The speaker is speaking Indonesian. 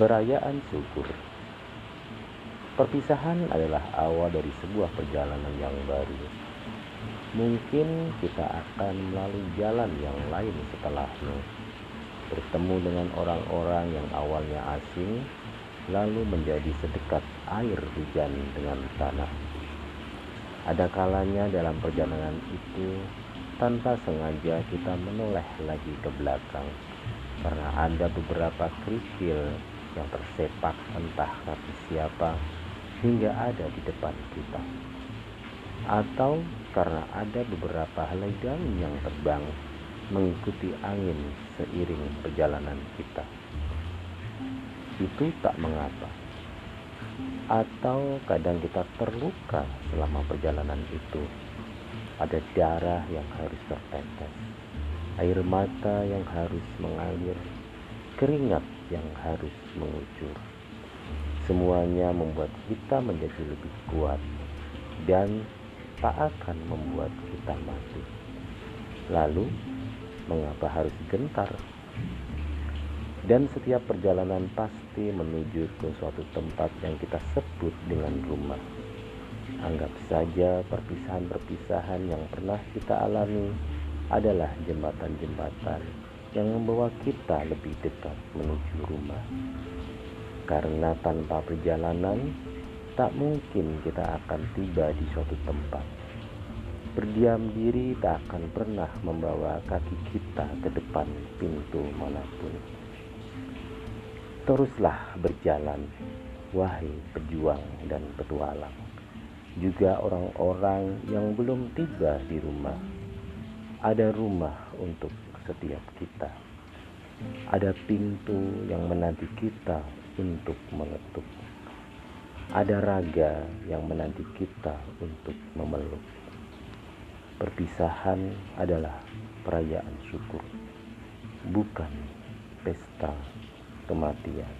Perayaan syukur. Perpisahan adalah awal dari sebuah perjalanan yang baru. Mungkin kita akan melalui jalan yang lain setelahnya. Bertemu dengan orang-orang yang awalnya asing, lalu menjadi sedekat air hujan dengan tanah. Ada kalanya dalam perjalanan itu, tanpa sengaja kita menoleh lagi ke belakang, karena ada beberapa kerikil yang tersepak entah kaki siapa hingga ada di depan kita. Atau karena ada beberapa helai daun yang terbang mengikuti angin seiring perjalanan kita. Itu tak mengapa. Atau kadang kita terluka selama perjalanan itu. Ada darah yang harus tertetes, air mata yang harus mengalir, keringat yang harus mengucur. Semuanya membuat kita menjadi lebih kuat dan tak akan membuat kita mati. Lalu, mengapa harus gentar? Dan setiap perjalanan pasti menuju ke suatu tempat yang kita sebut dengan rumah. Anggap saja perpisahan-perpisahan yang pernah kita alami adalah jembatan-jembatan yang membawa kita lebih dekat menuju rumah. Karena tanpa perjalanan, tak mungkin kita akan tiba di suatu tempat. Berdiam diri tak akan pernah membawa kaki kita ke depan pintu mana pun. Teruslah berjalan, wahai pejuang dan petualang juga orang-orang yang belum tiba di rumah. Ada rumah untuk setiap kita. Ada pintu yang menanti kita untuk mengetuk. Ada raga yang menanti kita untuk memeluk. Perpisahan adalah perayaan syukur, bukan pesta kematian.